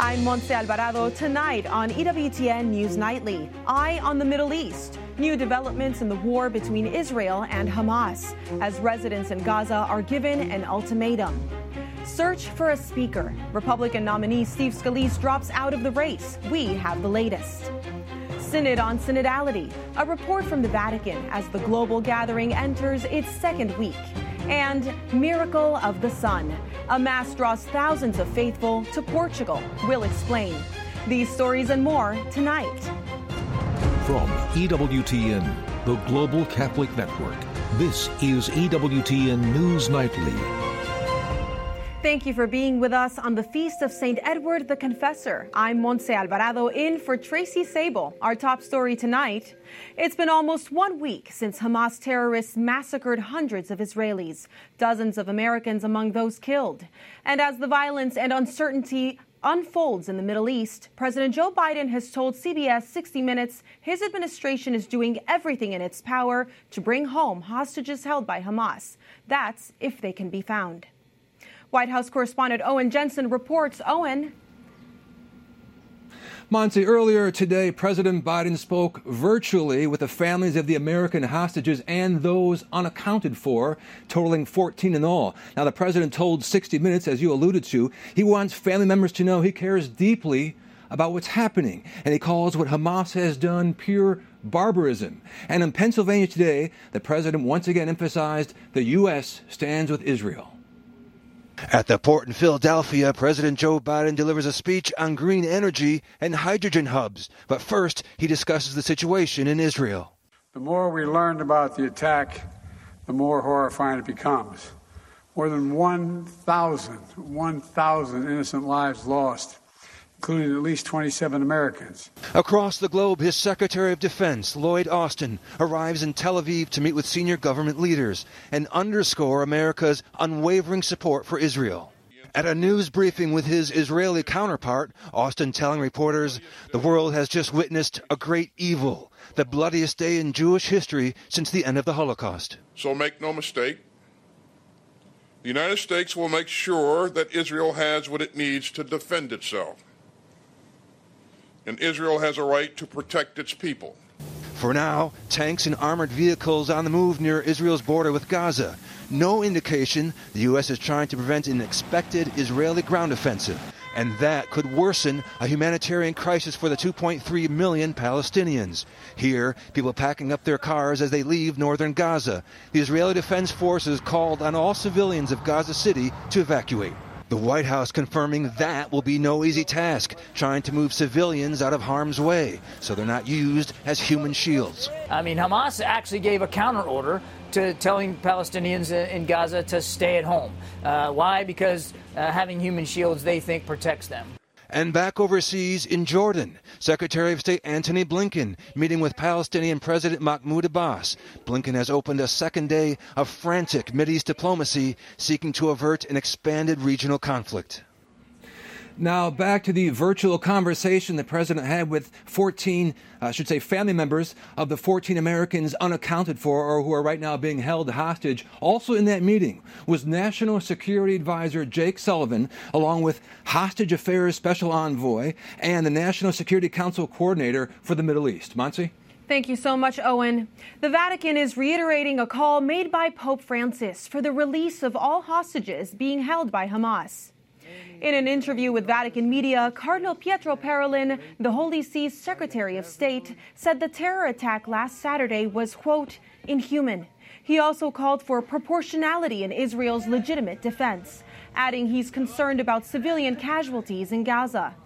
I'm Montse Alvarado. Tonight on EWTN News Nightly, Eye on the Middle East. New developments in the war between Israel and Hamas as residents in Gaza are given an ultimatum. Search for a speaker. Republican nominee Steve Scalise drops out of the race. We have the latest. Synod on Synodality, a report from the Vatican as the global gathering enters its second week. And Miracle of the Sun, a mass draws thousands of faithful to Portugal. We'll explain. These stories and more tonight. From EWTN, the Global Catholic Network, this is EWTN News Nightly. Thank you for being with us on the Feast of St. Edward the Confessor. I'm Montse Alvarado in for Tracy Sabol. Our top story tonight. It's been almost one week since Hamas terrorists massacred hundreds of Israelis, dozens of Americans among those killed. And as the violence and uncertainty unfolds in the Middle East, President Joe Biden has told CBS 60 Minutes his administration is doing everything in its power to bring home hostages held by Hamas. That's if they can be found. White House correspondent Owen Jensen reports. Owen. Monty, earlier today, President Biden spoke virtually with the families of the American hostages and those unaccounted for, totaling 14 in all. Now, the president told 60 Minutes, as you alluded to, he wants family members to know he cares deeply about what's happening, and he calls what Hamas has done pure barbarism. And in Pennsylvania today, the president once again emphasized the U.S. stands with Israel. At the port in Philadelphia, President Joe Biden delivers a speech on green energy and hydrogen hubs. But first, he discusses the situation in Israel. The more we learn about the attack, the more horrifying it becomes. More than 1,000, 1,000 innocent lives lost including at least 27 Americans. Across the globe, his Secretary of Defense, Lloyd Austin, arrives in Tel Aviv to meet with senior government leaders and underscore America's unwavering support for Israel. At a news briefing with his Israeli counterpart, Austin telling reporters, the world has just witnessed a great evil, the bloodiest day in Jewish history since the end of the Holocaust. So make no mistake, the United States will make sure that Israel has what it needs to defend itself and Israel has a right to protect its people. For now, tanks and armored vehicles on the move near Israel's border with Gaza. No indication the U.S. is trying to prevent an expected Israeli ground offensive, and that could worsen a humanitarian crisis for the 2.3 million Palestinians. Here, people packing up their cars as they leave northern Gaza. The Israeli Defense Forces called on all civilians of Gaza City to evacuate. The White House confirming that will be no easy task, trying to move civilians out of harm's way so they're not used as human shields. I mean, Hamas actually gave a counter order to telling Palestinians in Gaza to stay at home. Uh, why? Because uh, having human shields, they think, protects them. And back overseas in Jordan, Secretary of State Antony Blinken meeting with Palestinian President Mahmoud Abbas. Blinken has opened a second day of frantic Mideast diplomacy seeking to avert an expanded regional conflict. Now, back to the virtual conversation the president had with 14, uh, I should say, family members of the 14 Americans unaccounted for or who are right now being held hostage. Also in that meeting was National Security Advisor Jake Sullivan, along with Hostage Affairs Special Envoy and the National Security Council Coordinator for the Middle East. Monty? Thank you so much, Owen. The Vatican is reiterating a call made by Pope Francis for the release of all hostages being held by Hamas. In an interview with Vatican media, Cardinal Pietro Parolin, the Holy See's Secretary of State, said the terror attack last Saturday was, quote, inhuman. He also called for proportionality in Israel's legitimate defense, adding he's concerned about civilian casualties in Gaza.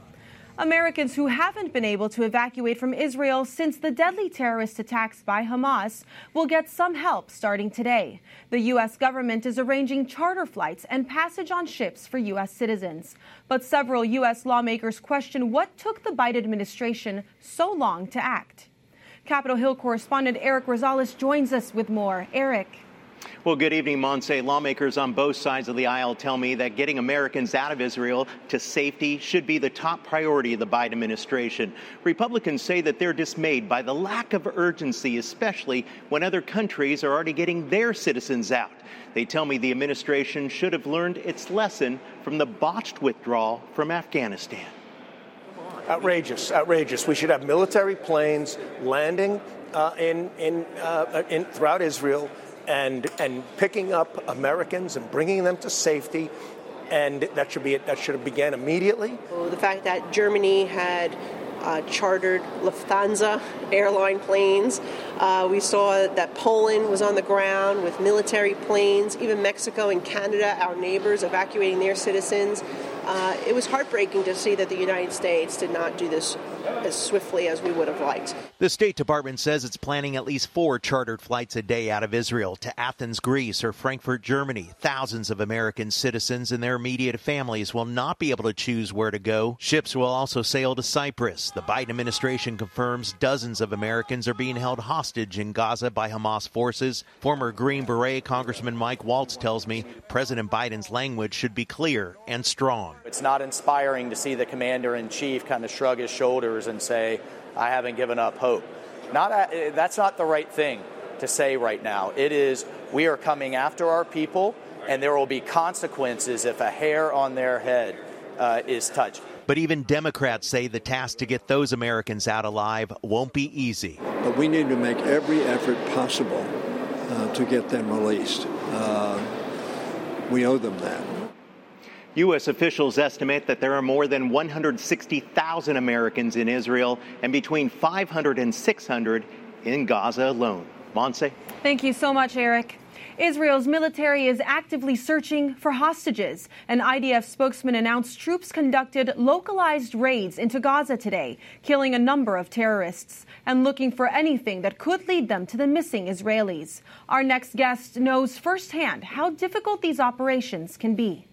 Americans who haven't been able to evacuate from Israel since the deadly terrorist attacks by Hamas will get some help starting today. The U.S. government is arranging charter flights and passage on ships for U.S. citizens. But several U.S. lawmakers question what took the Biden administration so long to act. Capitol Hill correspondent Eric Rosales joins us with more. Eric. Well, good evening, Montse. Lawmakers on both sides of the aisle tell me that getting Americans out of Israel to safety should be the top priority of the Biden administration. Republicans say that they're dismayed by the lack of urgency, especially when other countries are already getting their citizens out. They tell me the administration should have learned its lesson from the botched withdrawal from Afghanistan. Outrageous, outrageous. We should have military planes landing uh, in, in, uh, in, throughout Israel and, and picking up Americans and bringing them to safety. And that should be it. that should have began immediately. The fact that Germany had uh, chartered Lufthansa airline planes. Uh, we saw that Poland was on the ground with military planes. Even Mexico and Canada, our neighbors, evacuating their citizens. Uh, it was heartbreaking to see that the United States did not do this as swiftly as we would have liked. The State Department says it's planning at least four chartered flights a day out of Israel to Athens, Greece, or Frankfurt, Germany. Thousands of American citizens and their immediate families will not be able to choose where to go. Ships will also sail to Cyprus. The Biden administration confirms dozens of Americans are being held hostage in Gaza by Hamas forces. Former Green Beret Congressman Mike Waltz tells me President Biden's language should be clear and strong. It's not inspiring to see the commander in chief kind of shrug his shoulders and say, I haven't given up hope. Not a, that's not the right thing to say right now. It is we are coming after our people, and there will be consequences if a hair on their head uh, is touched. But even Democrats say the task to get those Americans out alive won't be easy. But we need to make every effort possible uh, to get them released. Uh, we owe them that. U.S. officials estimate that there are more than 160,000 Americans in Israel and between 500 and 600 in Gaza alone. Montse? Thank you so much, Eric. Israel's military is actively searching for hostages. An IDF spokesman announced troops conducted localized raids into Gaza today, killing a number of terrorists and looking for anything that could lead them to the missing Israelis. Our next guest knows firsthand how difficult these operations can be.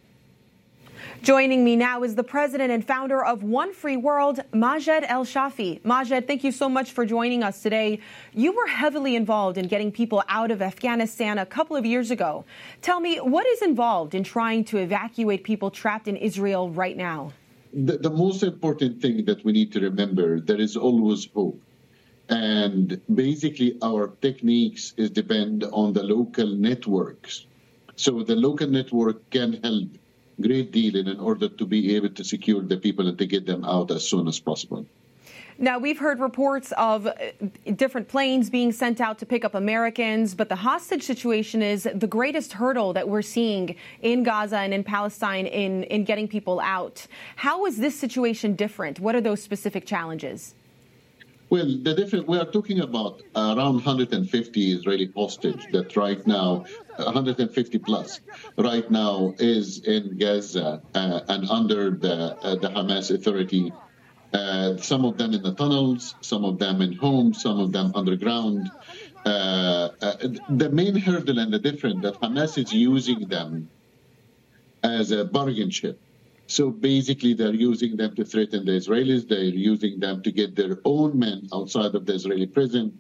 Joining me now is the president and founder of One Free World, Majed El Shafie. Majed, thank you so much for joining us today. You were heavily involved in getting people out of Afghanistan a couple of years ago. Tell me, what is involved in trying to evacuate people trapped in Israel right now? The, the most important thing that we need to remember there is always hope. And basically, our techniques is depend on the local networks. So the local network can help great deal in order to be able to secure the people and to get them out as soon as possible. Now, we've heard reports of uh, different planes being sent out to pick up Americans, but the hostage situation is the greatest hurdle that we're seeing in Gaza and in Palestine in, in getting people out. How is this situation different? What are those specific challenges? Well, the different we are talking about around 150 Israeli hostages that right now 150 plus right now is in Gaza uh, and under the uh, the Hamas Authority. Uh, some of them in the tunnels, some of them in homes, some of them underground. Uh, uh, the main hurdle and the difference that Hamas is using them as a bargain chip so basically, they're using them to threaten the Israelis. They're using them to get their own men outside of the Israeli prison.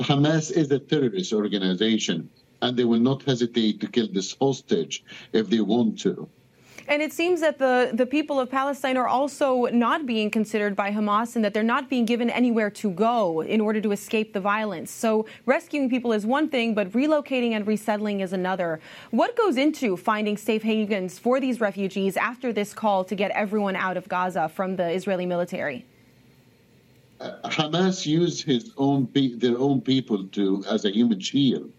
Hamas is a terrorist organization, and they will not hesitate to kill this hostage if they want to. And it seems that the, the people of Palestine are also not being considered by Hamas and that they're not being given anywhere to go in order to escape the violence. So rescuing people is one thing, but relocating and resettling is another. What goes into finding safe havens for these refugees after this call to get everyone out of Gaza from the Israeli military? Uh, Hamas used his own their own people to as a human shield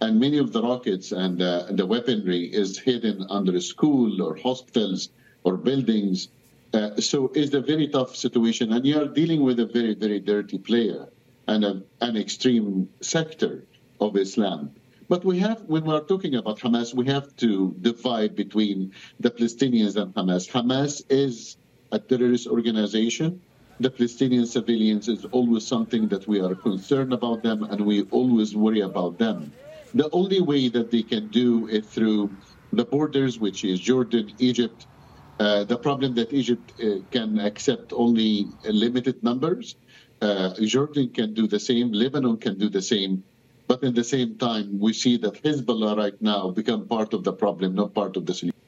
and many of the rockets and, uh, the weaponry is hidden under school or hospitals or buildings. Uh, so it's a very tough situation, and you are dealing with a very, very dirty player and a, an extreme sector of Islam. But we have, when we are talking about Hamas, we have to divide between the Palestinians and Hamas. Hamas is a terrorist organization. The Palestinian civilians is always something that we are concerned about them, and we always worry about them. The only way that they can do it through the borders, which is Jordan, Egypt. Uh, the problem that Egypt uh, can accept only limited numbers. Uh, Jordan can do the same. Lebanon can do the same. But at the same time, we see that Hezbollah right now become part of the problem, not part of the solution.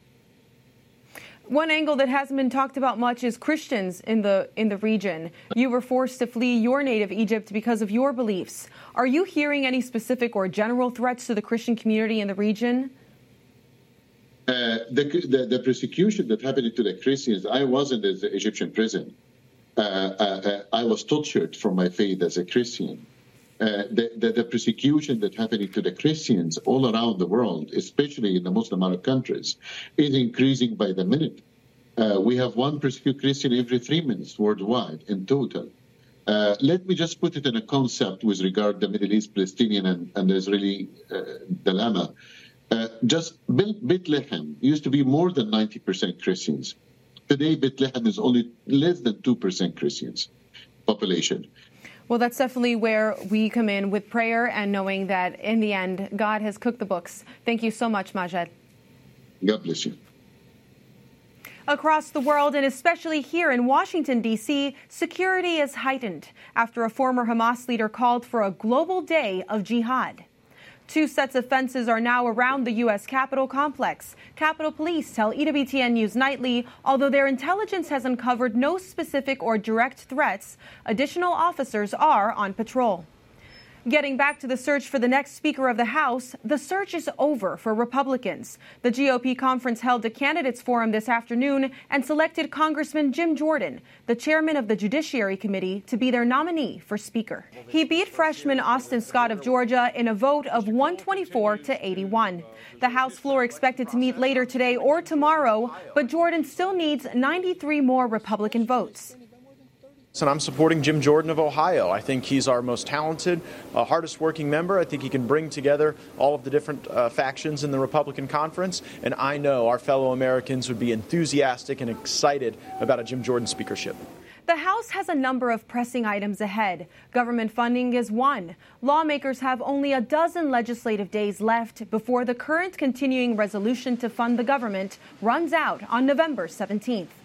One angle that hasn't been talked about much is Christians in the in the region. You were forced to flee your native Egypt because of your beliefs. Are you hearing any specific or general threats to the Christian community in the region? Uh, the, the, the persecution that happened to the Christians, I was in the Egyptian prison, uh, uh, I was tortured for my faith as a Christian. Uh, the, the, the, persecution that's happening to the Christians all around the world, especially in the Muslim Arab countries, is increasing by the minute. Uh, we have one persecuted Christian every three minutes worldwide in total. Uh, let me just put it in a concept with regard to the Middle East, Palestinian, and, and Israeli uh, dilemma. Uh, just Bethlehem used to be more than 90% Christians. Today, Bethlehem is only less than 2% Christians population. Well, that's definitely where we come in with prayer and knowing that in the end, God has cooked the books. Thank you so much, Majed. God bless you. Across the world, and especially here in Washington, D.C., security is heightened after a former Hamas leader called for a global day of jihad. Two sets of fences are now around the U.S. Capitol complex. Capitol Police tell EWTN News Nightly, although their intelligence has uncovered no specific or direct threats, additional officers are on patrol. Getting back to the search for the next Speaker of the House, the search is over for Republicans. The GOP conference held a candidates forum this afternoon and selected Congressman Jim Jordan, the chairman of the Judiciary Committee, to be their nominee for Speaker. He beat freshman Austin Scott of Georgia in a vote of 124 to 81. The House floor expected to meet later today or tomorrow, but Jordan still needs 93 more Republican votes. And I'm supporting Jim Jordan of Ohio. I think he's our most talented, uh, hardest working member. I think he can bring together all of the different uh, factions in the Republican conference. And I know our fellow Americans would be enthusiastic and excited about a Jim Jordan speakership. The House has a number of pressing items ahead. Government funding is one. Lawmakers have only a dozen legislative days left before the current continuing resolution to fund the government runs out on November 17th.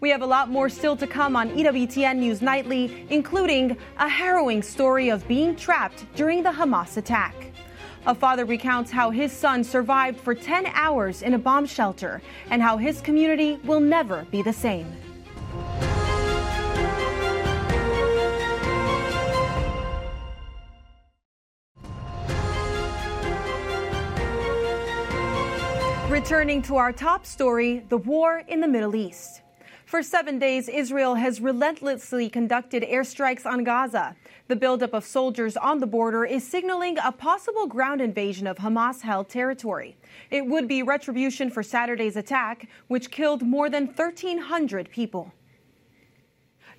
We have a lot more still to come on EWTN News Nightly, including a harrowing story of being trapped during the Hamas attack. A father recounts how his son survived for 10 hours in a bomb shelter and how his community will never be the same. Returning to our top story the war in the Middle East. For seven days, Israel has relentlessly conducted airstrikes on Gaza. The buildup of soldiers on the border is signaling a possible ground invasion of Hamas held territory. It would be retribution for Saturday's attack, which killed more than 1,300 people.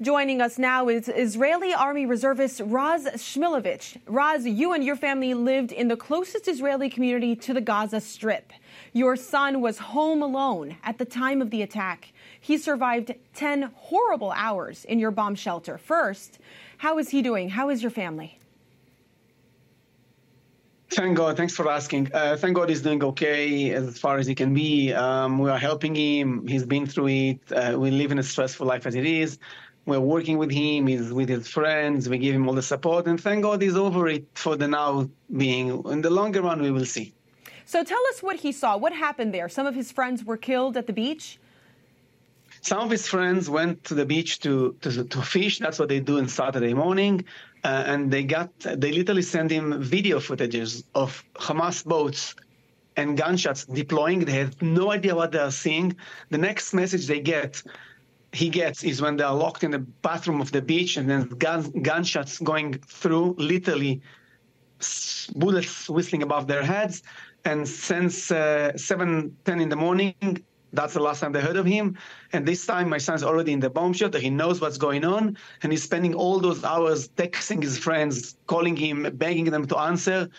Joining us now is Israeli Army reservist Raz Shmilevich. Raz, you and your family lived in the closest Israeli community to the Gaza Strip. Your son was home alone at the time of the attack. He survived 10 horrible hours in your bomb shelter. First, how is he doing? How is your family? Thank God. Thanks for asking. Uh, thank God he's doing okay as far as he can be. Um, we are helping him. He's been through it. Uh, we live in a stressful life as it is. We're working with him. He's with his friends. We give him all the support. And thank God he's over it for the now being. In the longer run, we will see. So tell us what he saw. What happened there? Some of his friends were killed at the beach? Some of his friends went to the beach to, to, to fish. That's what they do on Saturday morning. Uh, and they got, they literally sent him video footages of Hamas boats and gunshots deploying. They have no idea what they are seeing. The next message they get, he gets, is when they are locked in the bathroom of the beach and then gun, gunshots going through, literally bullets whistling above their heads. And since uh, 7, 10 in the morning, that's the last time they heard of him. And this time, my son's already in the bomb shelter. He knows what's going on. And he's spending all those hours texting his friends, calling him, begging them to answer.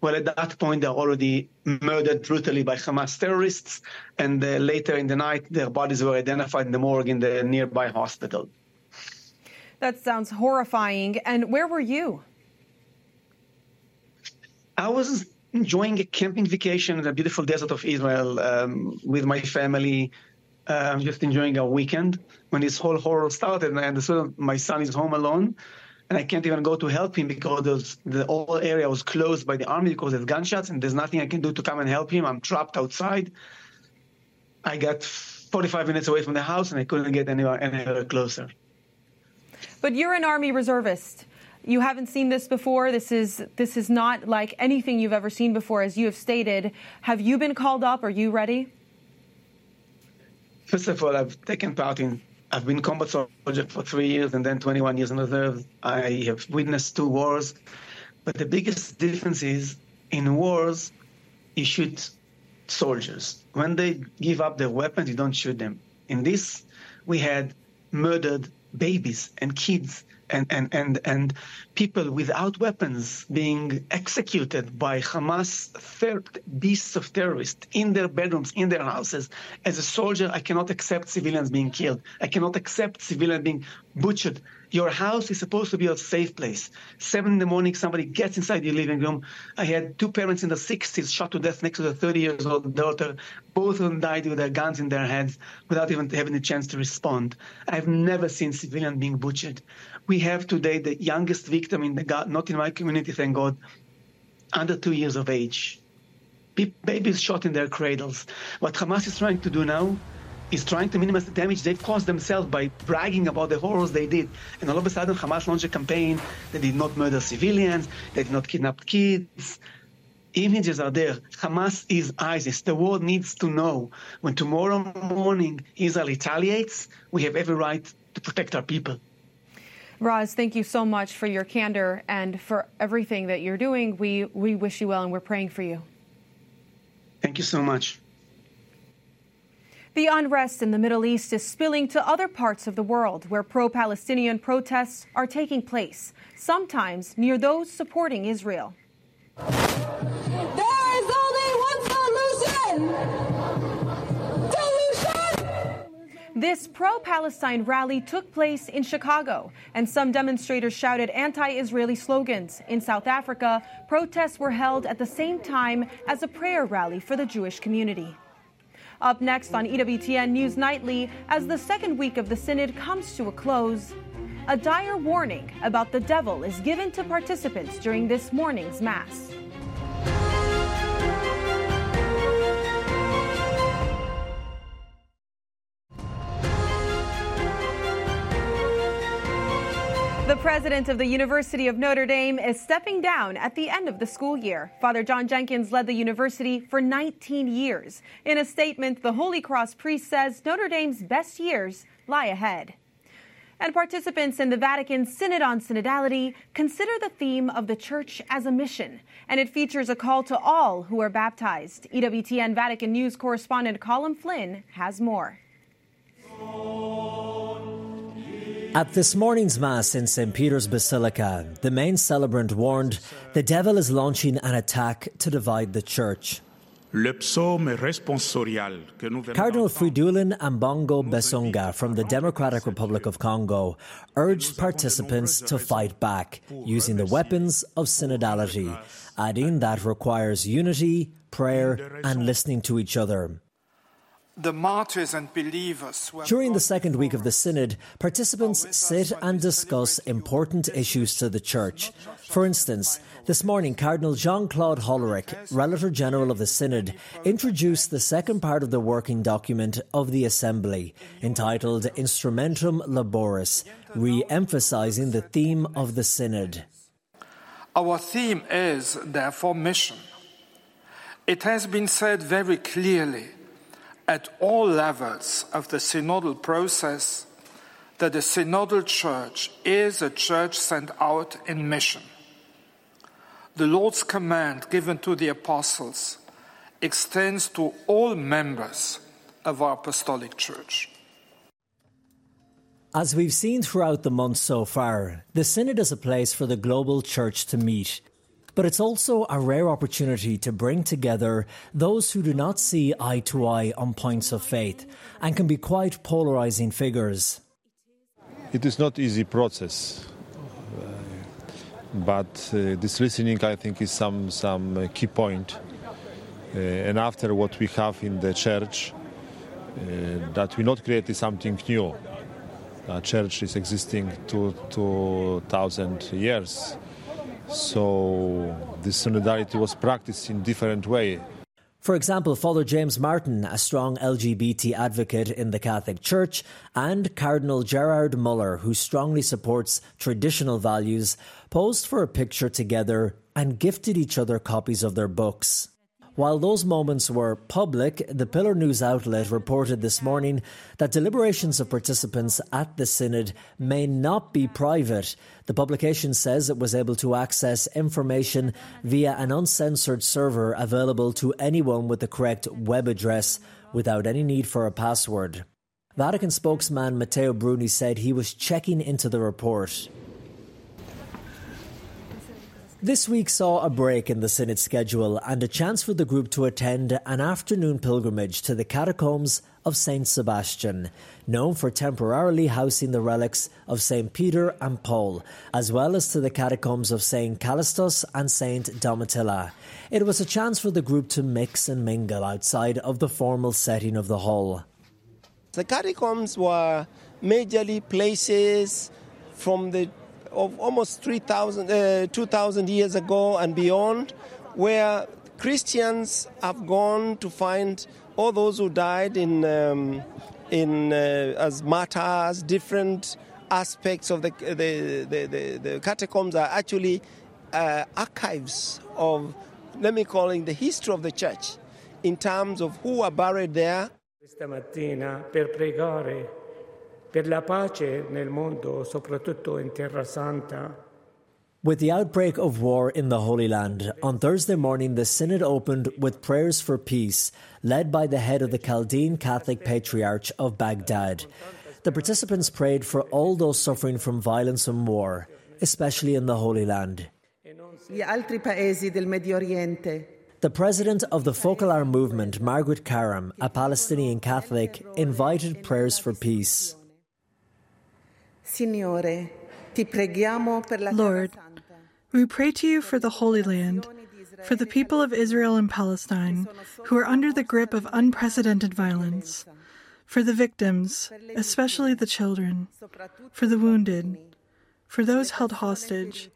Well, at that point, they're already murdered brutally by Hamas terrorists. And uh, later in the night, their bodies were identified in the morgue in the nearby hospital. That sounds horrifying. And where were you? I was enjoying a camping vacation in the beautiful desert of Israel um, with my family. Uh, I'm just enjoying a weekend when this whole horror started, and understood my son is home alone, and I can't even go to help him because the whole area was closed by the army because there's gunshots, and there's nothing I can do to come and help him. I'm trapped outside. I got 45 minutes away from the house, and I couldn't get anywhere, anywhere closer. But you're an army reservist. You haven't seen this before. This is this is not like anything you've ever seen before, as you have stated. Have you been called up? Are you ready? First of all, I've taken part in I've been combat soldier for three years and then 21 years in reserve. I have witnessed two wars. But the biggest difference is in wars, you shoot soldiers. When they give up their weapons, you don't shoot them. In this, we had murdered babies and kids and, and, and, and people without weapons being executed by Hamas third beasts of terrorists in their bedrooms, in their houses. As a soldier, I cannot accept civilians being killed. I cannot accept civilians being butchered. Your house is supposed to be a safe place. Seven in the morning, somebody gets inside your living room. I had two parents in the 60s shot to death next to their 30 years old daughter. Both of them died with their guns in their heads without even having a chance to respond. I've never seen civilians being butchered. We have today the youngest victim in the not in my community, thank God, under two years of age. Babies shot in their cradles. What Hamas is trying to do now is trying to minimize the damage they've caused themselves by bragging about the horrors they did. And all of a sudden, Hamas launched a campaign. They did not murder civilians. They did not kidnap kids. Images are there. Hamas is ISIS. The world needs to know when tomorrow morning Israel retaliates, we have every right to protect our people. Raz, thank you so much for your candor and for everything that you're doing. We, we wish you well and we're praying for you. Thank you so much. The unrest in the Middle East is spilling to other parts of the world where pro Palestinian protests are taking place, sometimes near those supporting Israel. There is only one solution! This pro Palestine rally took place in Chicago, and some demonstrators shouted anti Israeli slogans. In South Africa, protests were held at the same time as a prayer rally for the Jewish community. Up next on EWTN News Nightly, as the second week of the Synod comes to a close, a dire warning about the devil is given to participants during this morning's Mass. President of the University of Notre Dame is stepping down at the end of the school year. Father John Jenkins led the university for 19 years. In a statement, the Holy Cross priest says Notre Dame's best years lie ahead. And participants in the Vatican Synod on Synodality consider the theme of the Church as a mission, and it features a call to all who are baptized. EWTN Vatican News correspondent Colm Flynn has more. At this morning's Mass in St. Peter's Basilica, the main celebrant warned the devil is launching an attack to divide the Church. Cardinal Fridolin Ambongo Besungu from the Democratic Republic of Congo urged participants to fight back using the weapons of synodality, adding that requires unity, prayer, and listening to each other the martyrs and believers. During the second week of the Synod, participants sit and discuss important issues to the Church. For instance, this morning, Cardinal Jean Claude Hollerich, Relator General of the Synod, introduced the second part of the working document of the Assembly, entitled Instrumentum Laboris, re emphasizing the theme of the Synod. Our theme is, therefore, mission. It has been said very clearly at all levels of the synodal process that the synodal church is a church sent out in mission. The Lord's command given to the apostles extends to all members of our apostolic church. As we've seen throughout the month so far, the Synod is a place for the global church to meet but it's also a rare opportunity to bring together those who do not see eye to eye on points of faith and can be quite polarizing figures. It is not easy process, uh, but uh, this listening, I think, is some some uh, key point. Uh, and after what we have in the church, uh, that we not create something new. The church is existing two two thousand years so this synodality was practiced in different way. For example, Father James Martin, a strong LGBT advocate in the Catholic Church, and Cardinal Gerhard Muller, who strongly supports traditional values, posed for a picture together and gifted each other copies of their books. While those moments were public, the Pillar News outlet reported this morning that deliberations of participants at the Synod may not be private. The publication says it was able to access information via an uncensored server available to anyone with the correct web address without any need for a password. Vatican spokesman Matteo Bruni said he was checking into the report. This week saw a break in the Synod schedule and a chance for the group to attend an afternoon pilgrimage to the catacombs of St. Sebastian, known for temporarily housing the relics of St. Peter and Paul, as well as to the catacombs of St. Callistus and St. Domitilla. It was a chance for the group to mix and mingle outside of the formal setting of the hall. The catacombs were majorly places from the of almost 3,000, uh, 2,000 years ago and beyond, where Christians have gone to find all those who died in, um, in uh, as martyrs, different aspects of the, the, the, the, the catacombs are actually uh, archives of, let me call it, the history of the church in terms of who are buried there. Questa mattina per pregare per la pace nel mondo, soprattutto in Terra Santa. With the outbreak of war in the Holy Land, on Thursday morning the Synod opened with prayers for peace, led by the head of the Chaldean Catholic Patriarch of Baghdad. The participants prayed for all those suffering from violence and war, especially in the Holy Land. Gli altri paesi del Medio Oriente the president of the Focolare movement, Margaret Karram, a Palestinian Catholic, invited prayers for peace. Lord, we pray to you for the Holy Land, for the people of Israel and Palestine who are under the grip of unprecedented violence, for the victims, especially the children, for the wounded, for those held hostage,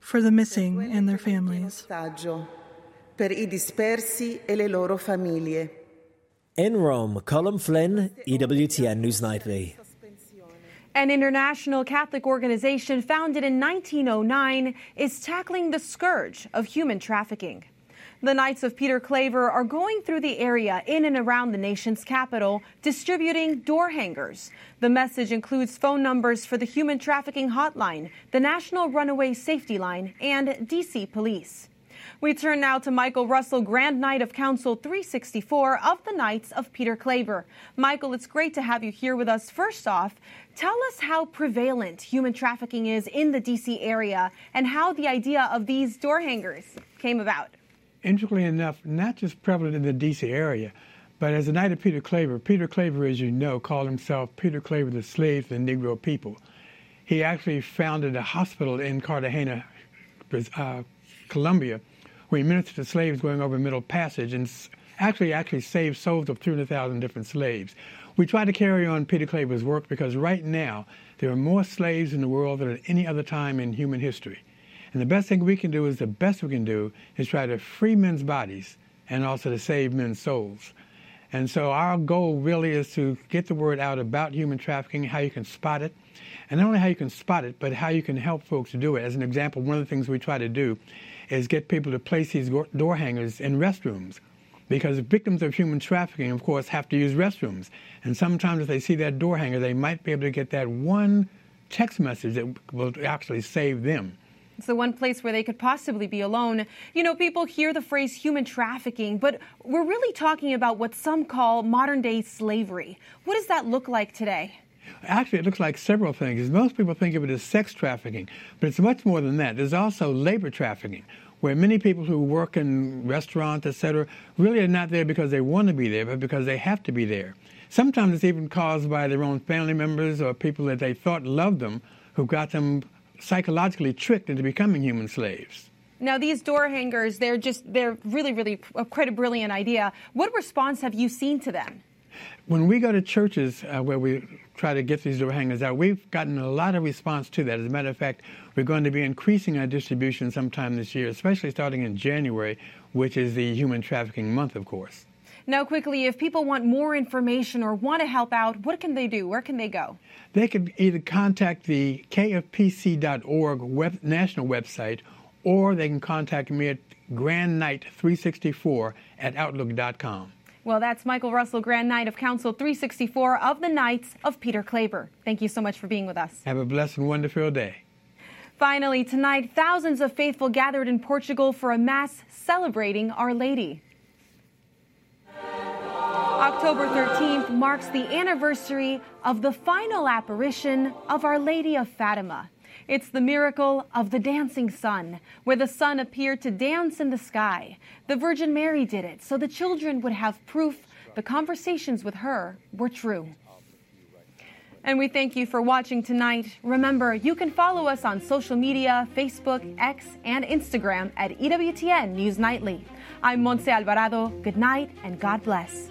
for the missing and their families. Per i dispersi e le loro famiglie. In Rome, Colm Flynn, EWTN News Nightly. An international Catholic organization founded in 1909 is tackling the scourge of human trafficking. The Knights of Peter Claver are going through the area in and around the nation's capital, distributing door hangers. The message includes phone numbers for the Human Trafficking Hotline, the National Runaway Safety Line, and DC Police. We turn now to Michael Russell, Grand Knight of Council 364 of the Knights of Peter Claver. Michael, it's great to have you here with us. First off, tell us how prevalent human trafficking is in the D.C. area and how the idea of these door hangers came about. Interestingly enough, not just prevalent in the D.C. area, but as a Knight of Peter Claver, Peter Claver, as you know, called himself Peter Claver, the slave of the Negro people. He actually founded a hospital in Cartagena, uh, Colombia, where he ministered to slaves going over Middle Passage and actually actually saved souls of 300,000 different slaves. We try to carry on Peter Claver's work because right now there are more slaves in the world than at any other time in human history. And the best thing we can do is the best we can do is try to free men's bodies and also to save men's souls. And so our goal really is to get the word out about human trafficking, how you can spot it, and not only how you can spot it, but how you can help folks to do it. As an example, one of the things we try to do is get people to place these door hangers in restrooms because victims of human trafficking, of course, have to use restrooms. And sometimes if they see that door hanger, they might be able to get that one text message that will actually save them. It's the one place where they could possibly be alone. You know, people hear the phrase human trafficking, but we're really talking about what some call modern day slavery. What does that look like today? Actually, it looks like several things. Most people think of it as sex trafficking, but it's much more than that. There's also labor trafficking, where many people who work in restaurants, etc., really are not there because they want to be there, but because they have to be there. Sometimes it's even caused by their own family members or people that they thought loved them who got them psychologically tricked into becoming human slaves. Now, these door hangers, they're just, they're really, really quite a brilliant idea. What response have you seen to them? When we go to churches uh, where we try to get these door hangers out, we've gotten a lot of response to that. As a matter of fact, we're going to be increasing our distribution sometime this year, especially starting in January, which is the Human Trafficking Month, of course. Now, quickly, if people want more information or want to help out, what can they do? Where can they go? They could either contact the kfpc.org web, national website or they can contact me at grandknight364 at outlook.com. Well, that's Michael Russell, Grand Knight of Council 364 of the Knights of Peter Claver. Thank you so much for being with us. Have a blessed and wonderful day. Finally, tonight, thousands of faithful gathered in Portugal for a Mass celebrating Our Lady. October 13th marks the anniversary of the final apparition of Our Lady of Fatima. It's the miracle of the dancing sun, where the sun appeared to dance in the sky. The Virgin Mary did it, so the children would have proof the conversations with her were true. And we thank you for watching tonight. Remember, you can follow us on social media Facebook, X, and Instagram at EWTN News Nightly. I'm Montse Alvarado. Good night and God bless.